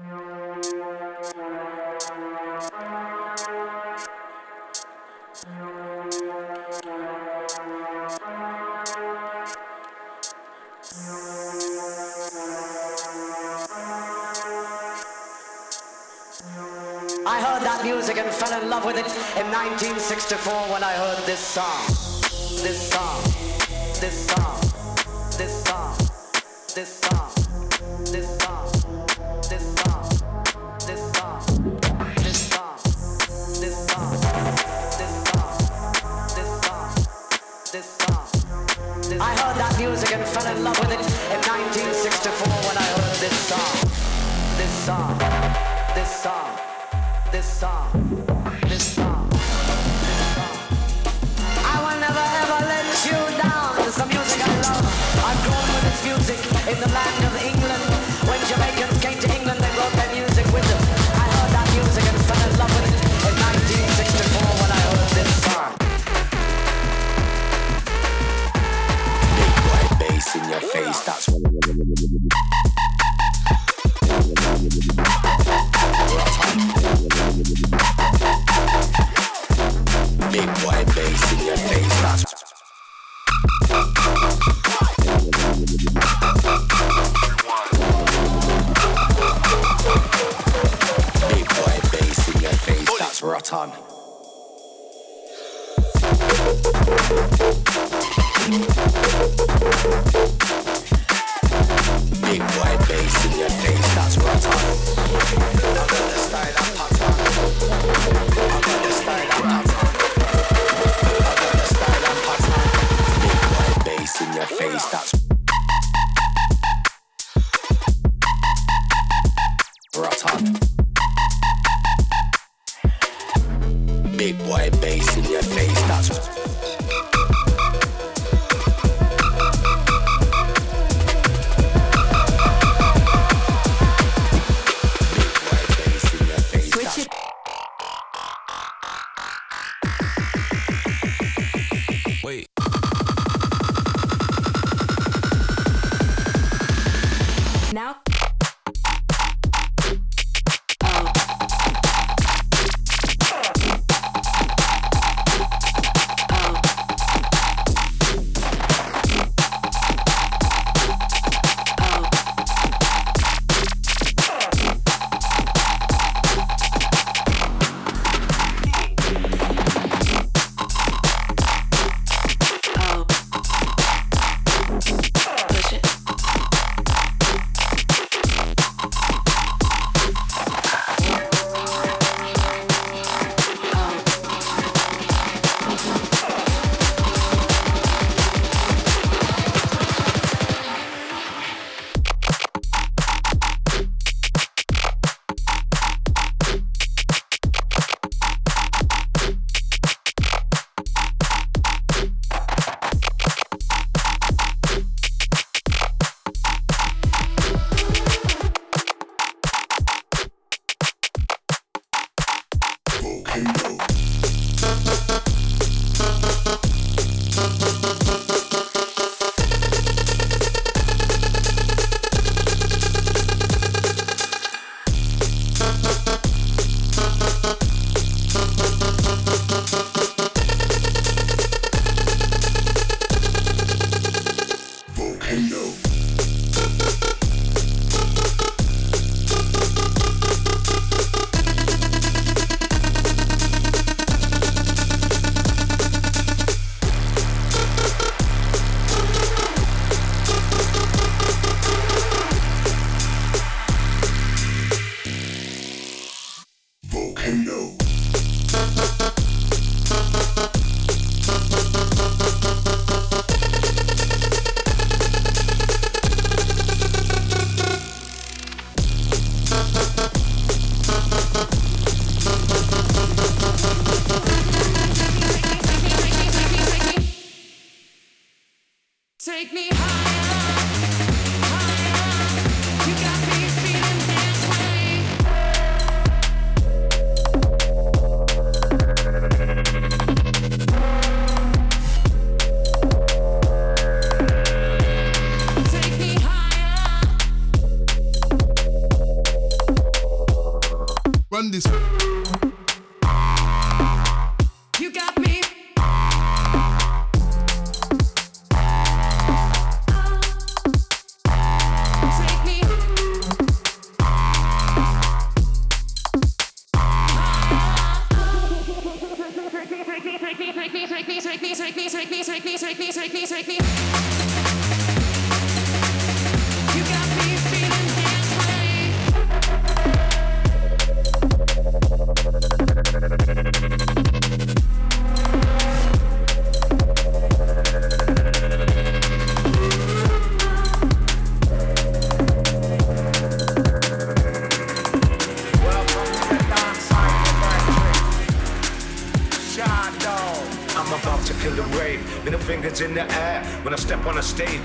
I heard that music and fell in love with it in 1964 when I heard this song. This song. This song. love with it.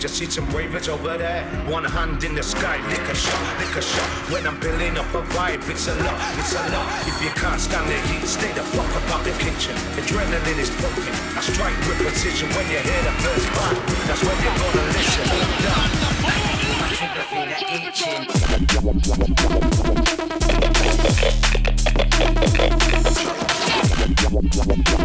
I see some ravers over there. One hand in the sky, lick a shot, lick a shot. When I'm building up a vibe, it's a lot, it's a lot. If you can't stand the heat, stay the fuck up out the kitchen. Adrenaline is pumping, I strike with precision. When you hear the first part, that's when you're gonna listen. My trigger finger itching.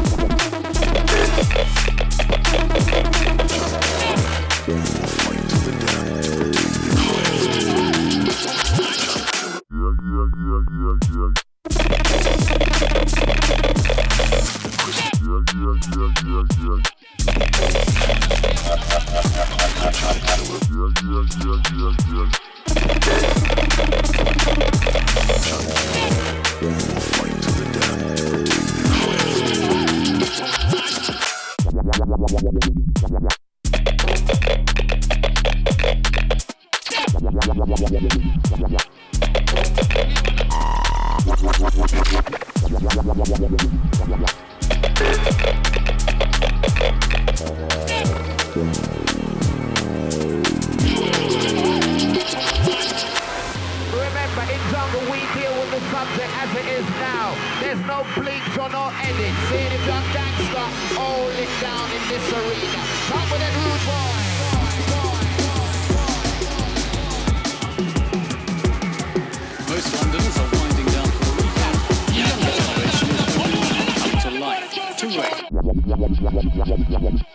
hold it down in this arena. Most Londoners are winding down for the weekend. Generation is to life, to rave.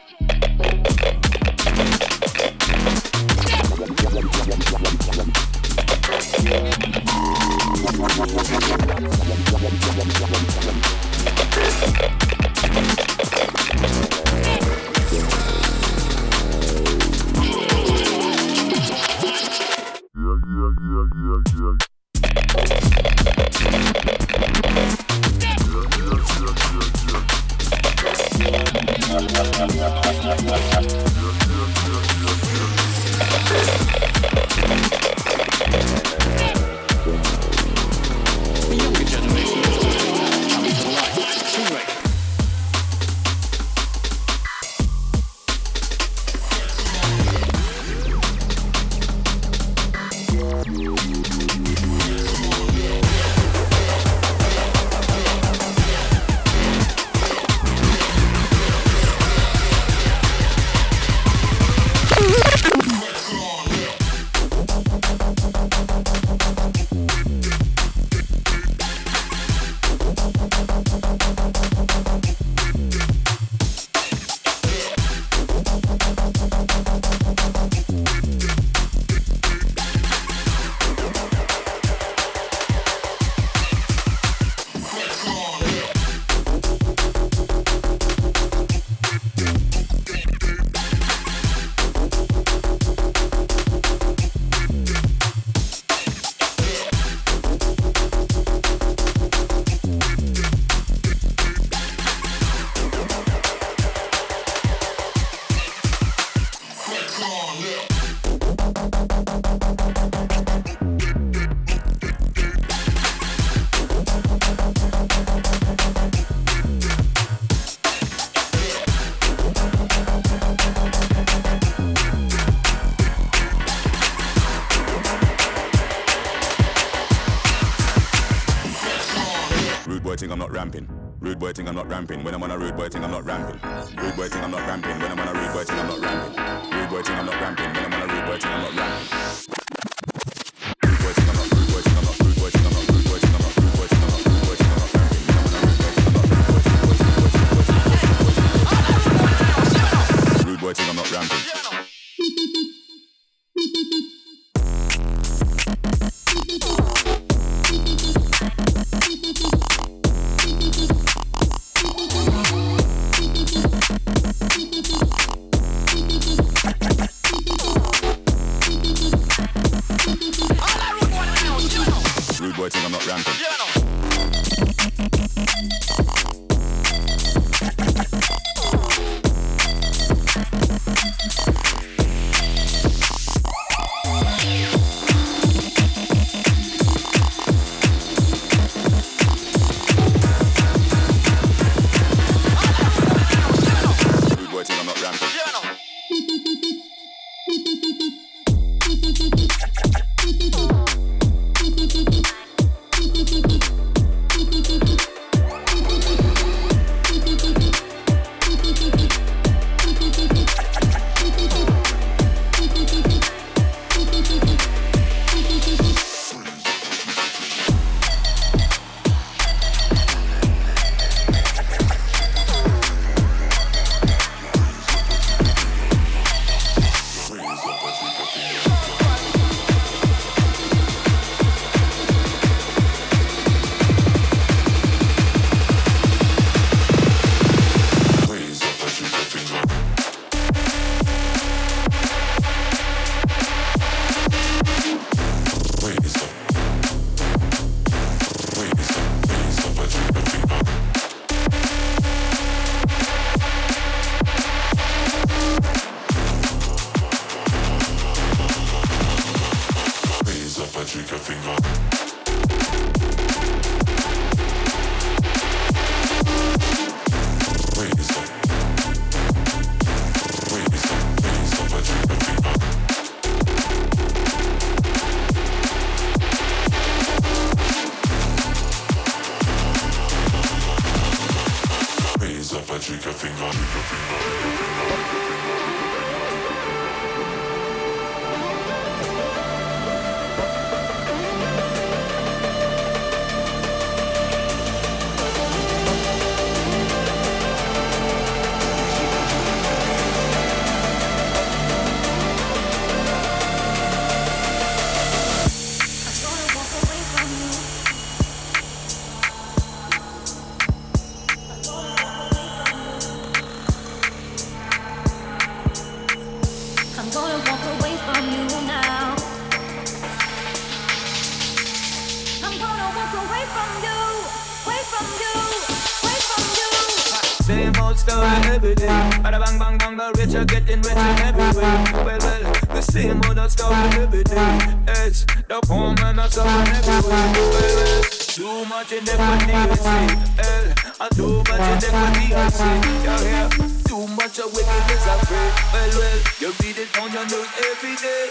Every day. Bada bang bang bang, the rich are getting richer every way. Well, well, the same old story every day. It's the poor man are suffering every way. Well, well, too much in equity, I see. Hell, and too much in equity, I see. Yeah, yeah. Too much of wickedness, I pray. Well, well, you read it on your news every day.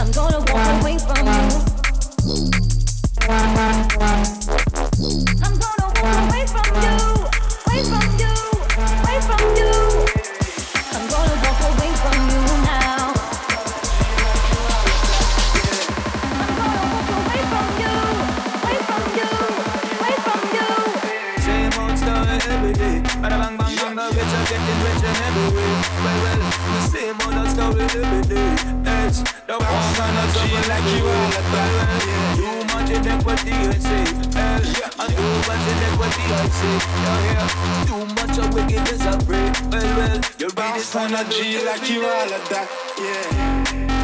I'm gonna walk away from you. I'm gonna walk away from you, away from you, I'm richer every way. Well, well, the same old story every day. It's the poor man are suffering like you all the time. Too much inequity, I say. And too much inequity, I say. Too much of wickedness, I pray. Well, well, you it on a G like you all that. Yeah.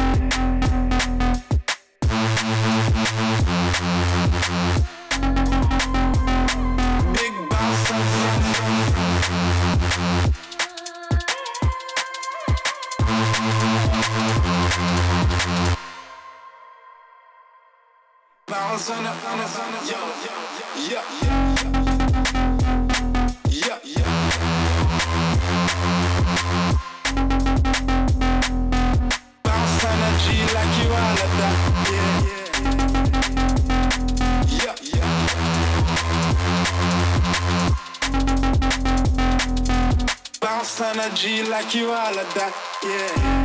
G like you all of that, yeah.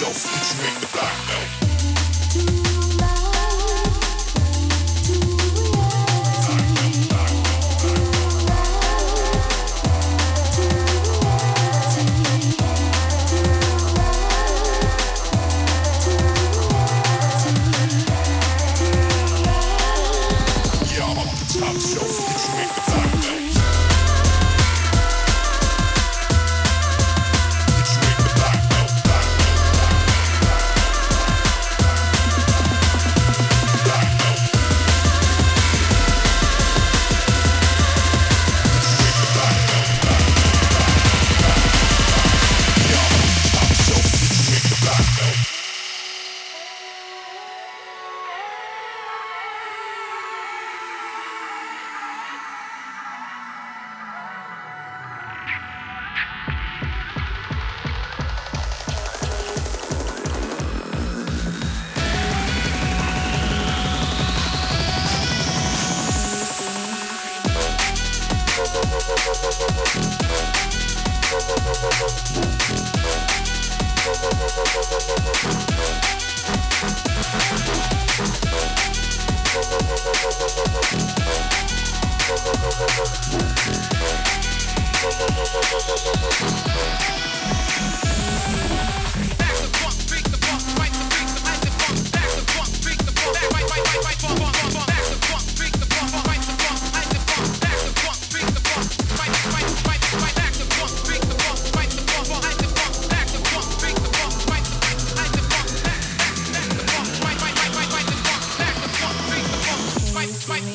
yourself, get you in the back now.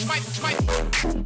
swipe, swipe.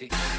In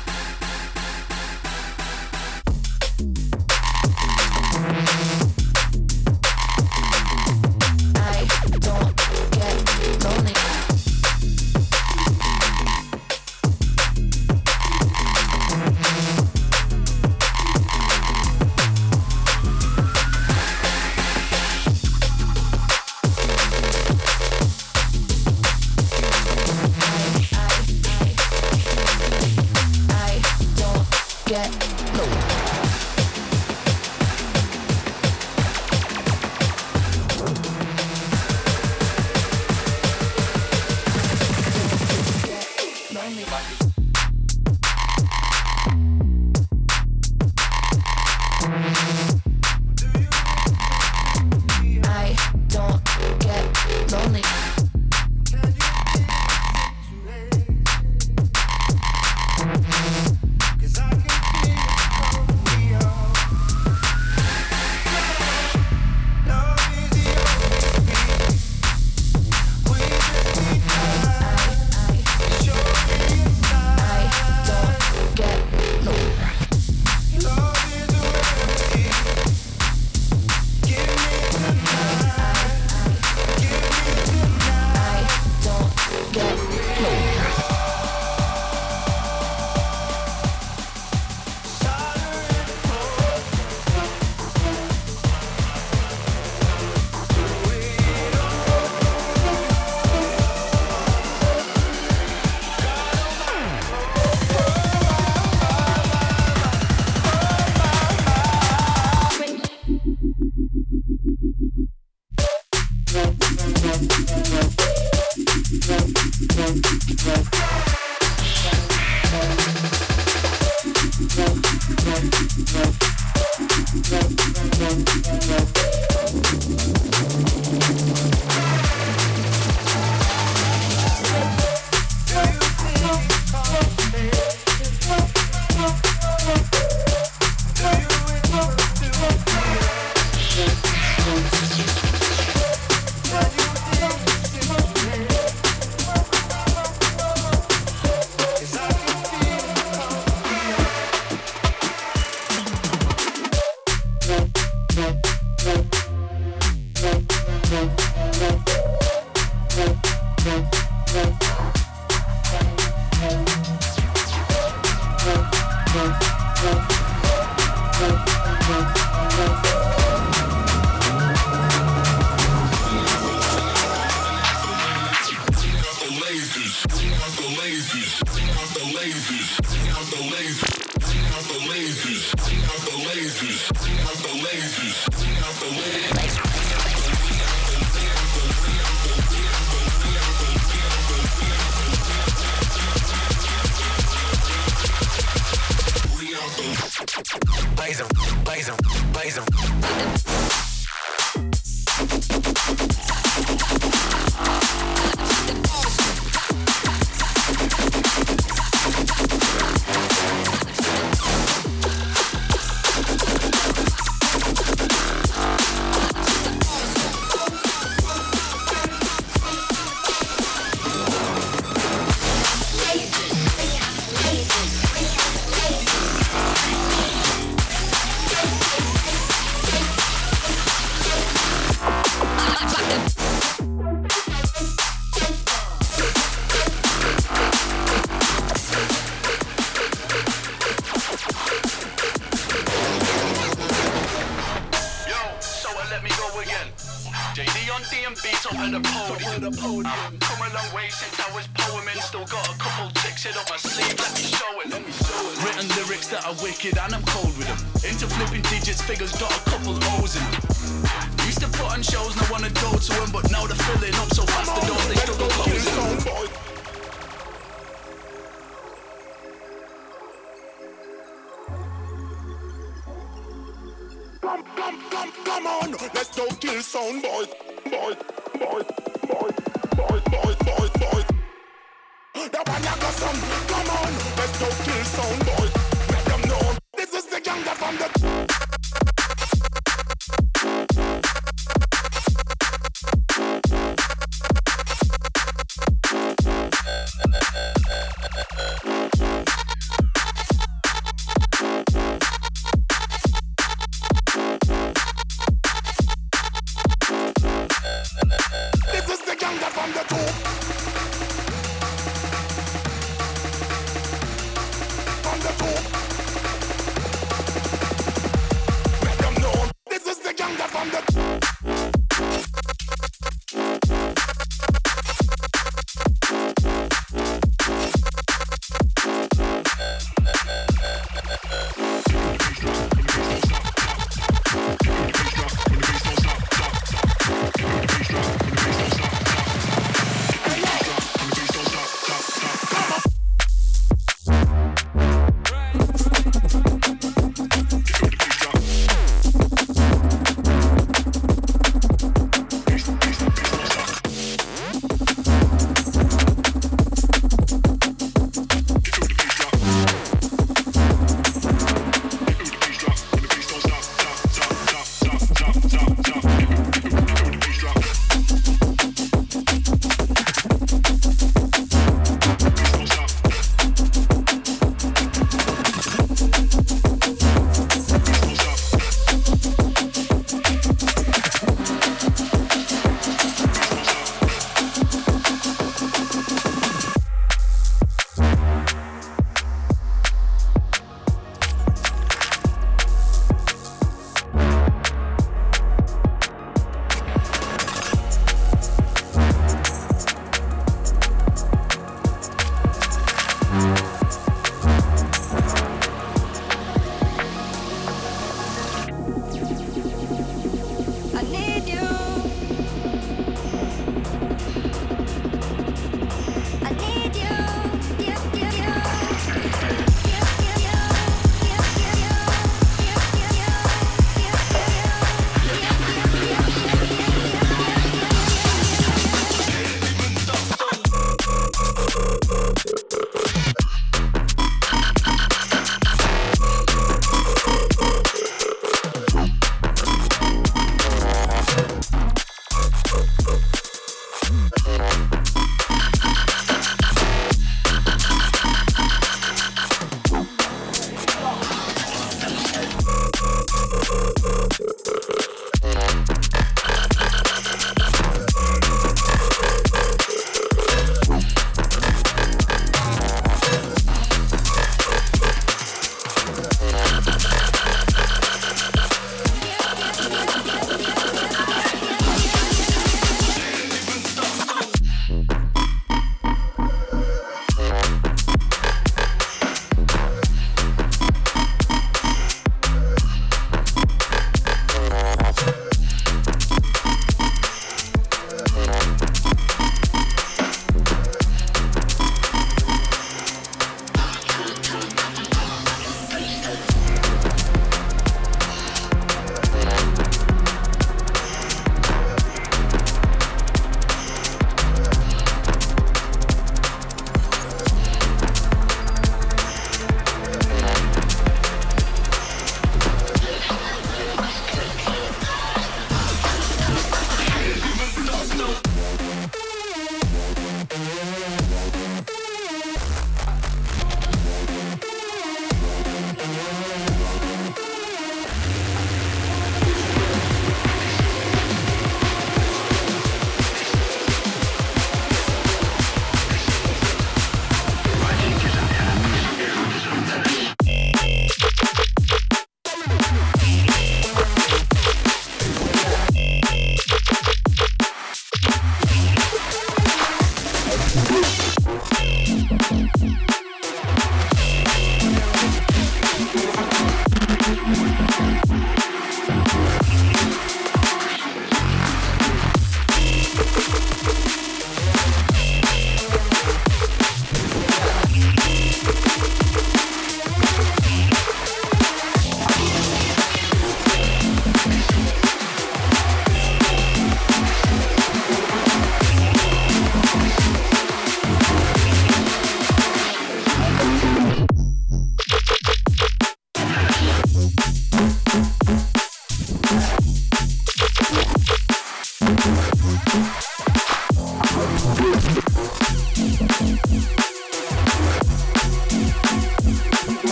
Blazer, blazer, blazer.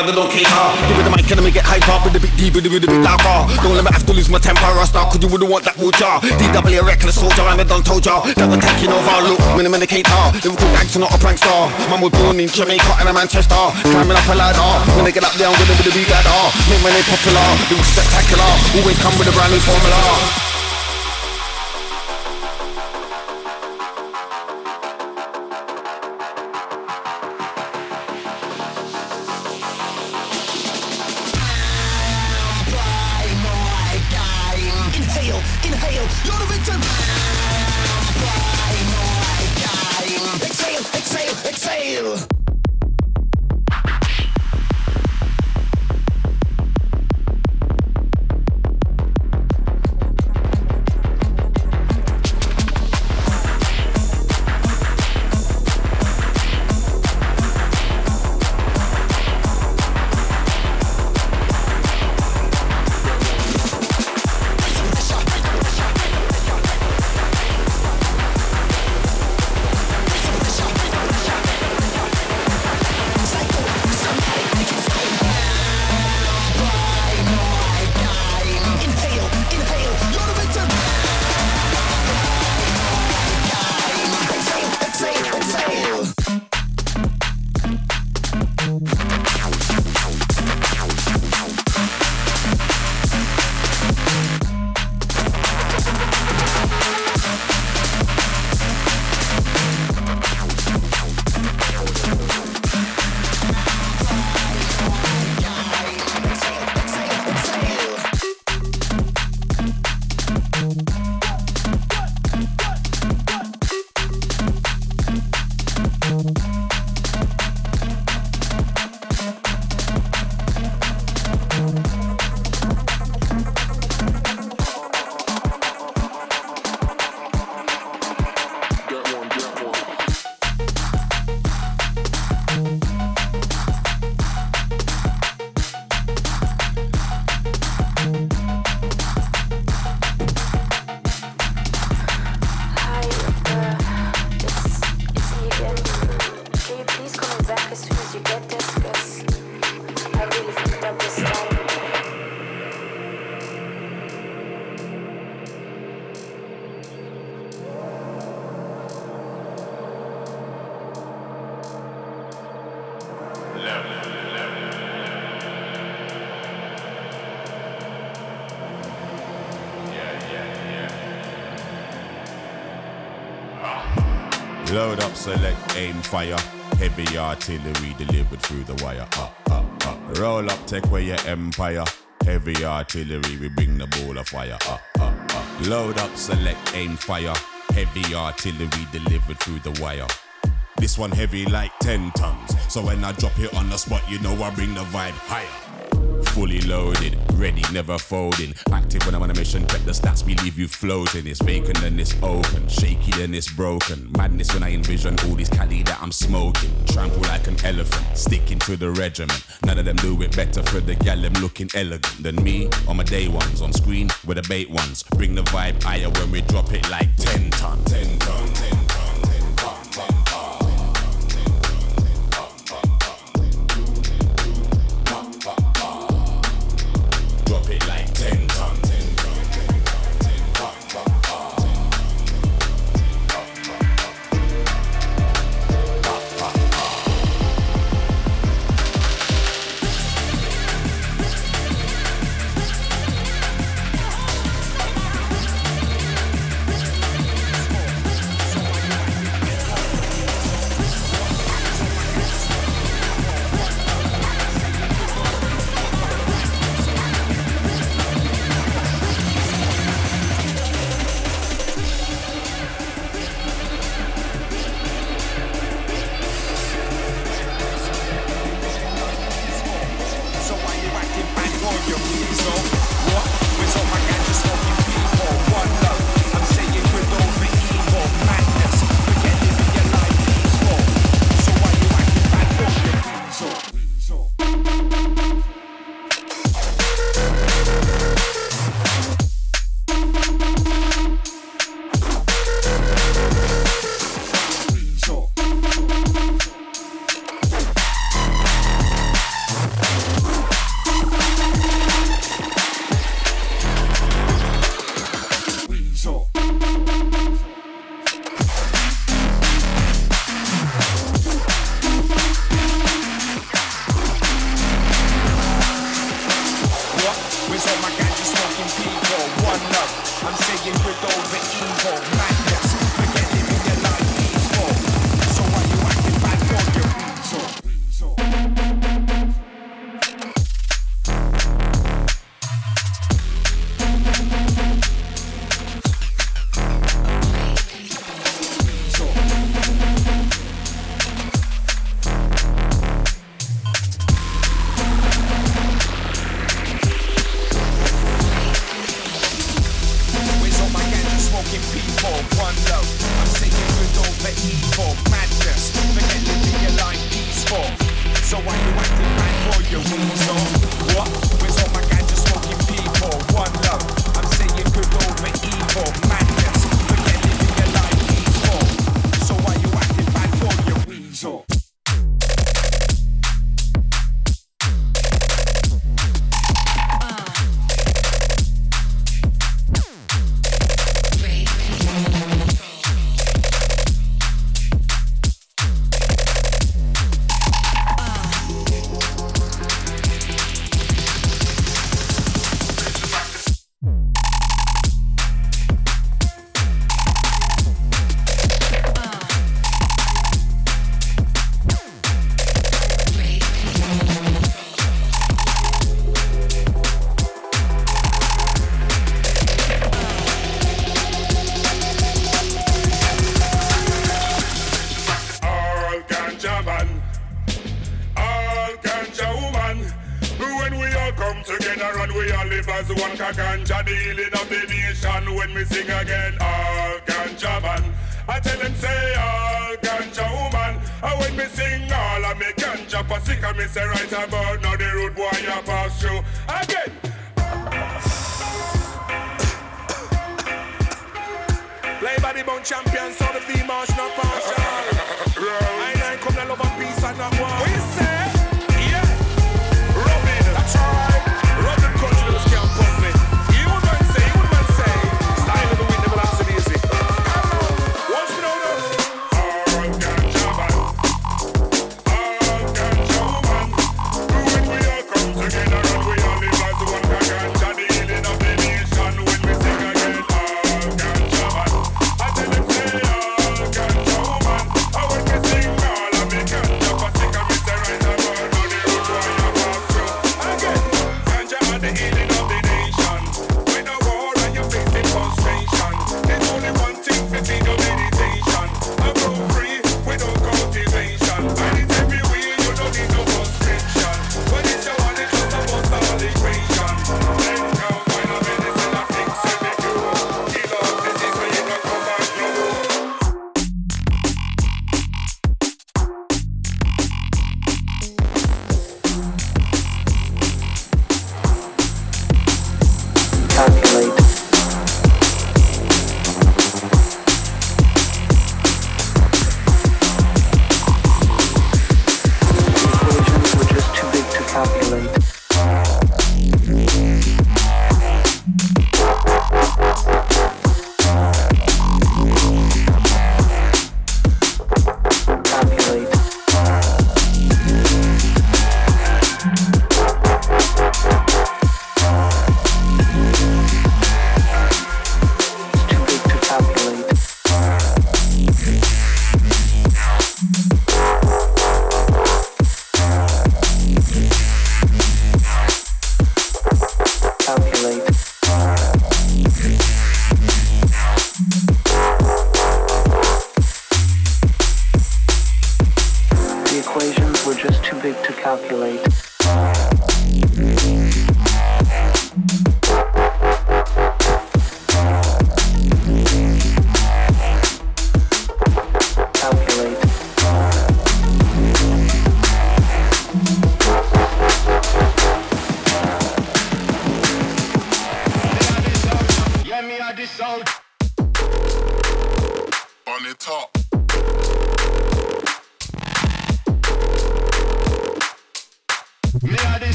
Whether don't cater. Give me the mic and let me get hyper. With a bit deeper, with a bit darker. Don't let me have to lose my temper or start, cause you wouldn't want that water. DW a reckless soldier, I'm a done told ya. That we're taking over. Look, minimum indicator. Liverpool gangster, not a prankster. Man was born in Jamaica and a Manchester. Climbing up a ladder. When they get up there, I'm gonna be the big ladder. Make my name popular. It was spectacular. Always come with a brand new formula. Select, aim, fire. Heavy artillery delivered through the wire. Up, up, up. Roll up, take away your empire. Heavy artillery, we bring the ball of fire. Up, up, up. Load up, select, aim, fire. Heavy artillery delivered through the wire. This one heavy like 10 tons. So when I drop it on the spot, you know I bring the vibe higher. Fully loaded, ready, never folding. Active when I'm on a mission, check the stats, we leave you floating. It's vacant then it's open, shaky and it's broken. Madness when I envision all this Cali that I'm smoking. Trample like an elephant, sticking to the regiment. None of them do it better for the gal, them looking elegant than me. On my day ones, on screen, with the bait ones. Bring the vibe higher when we drop it like 10 ton,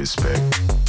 respect.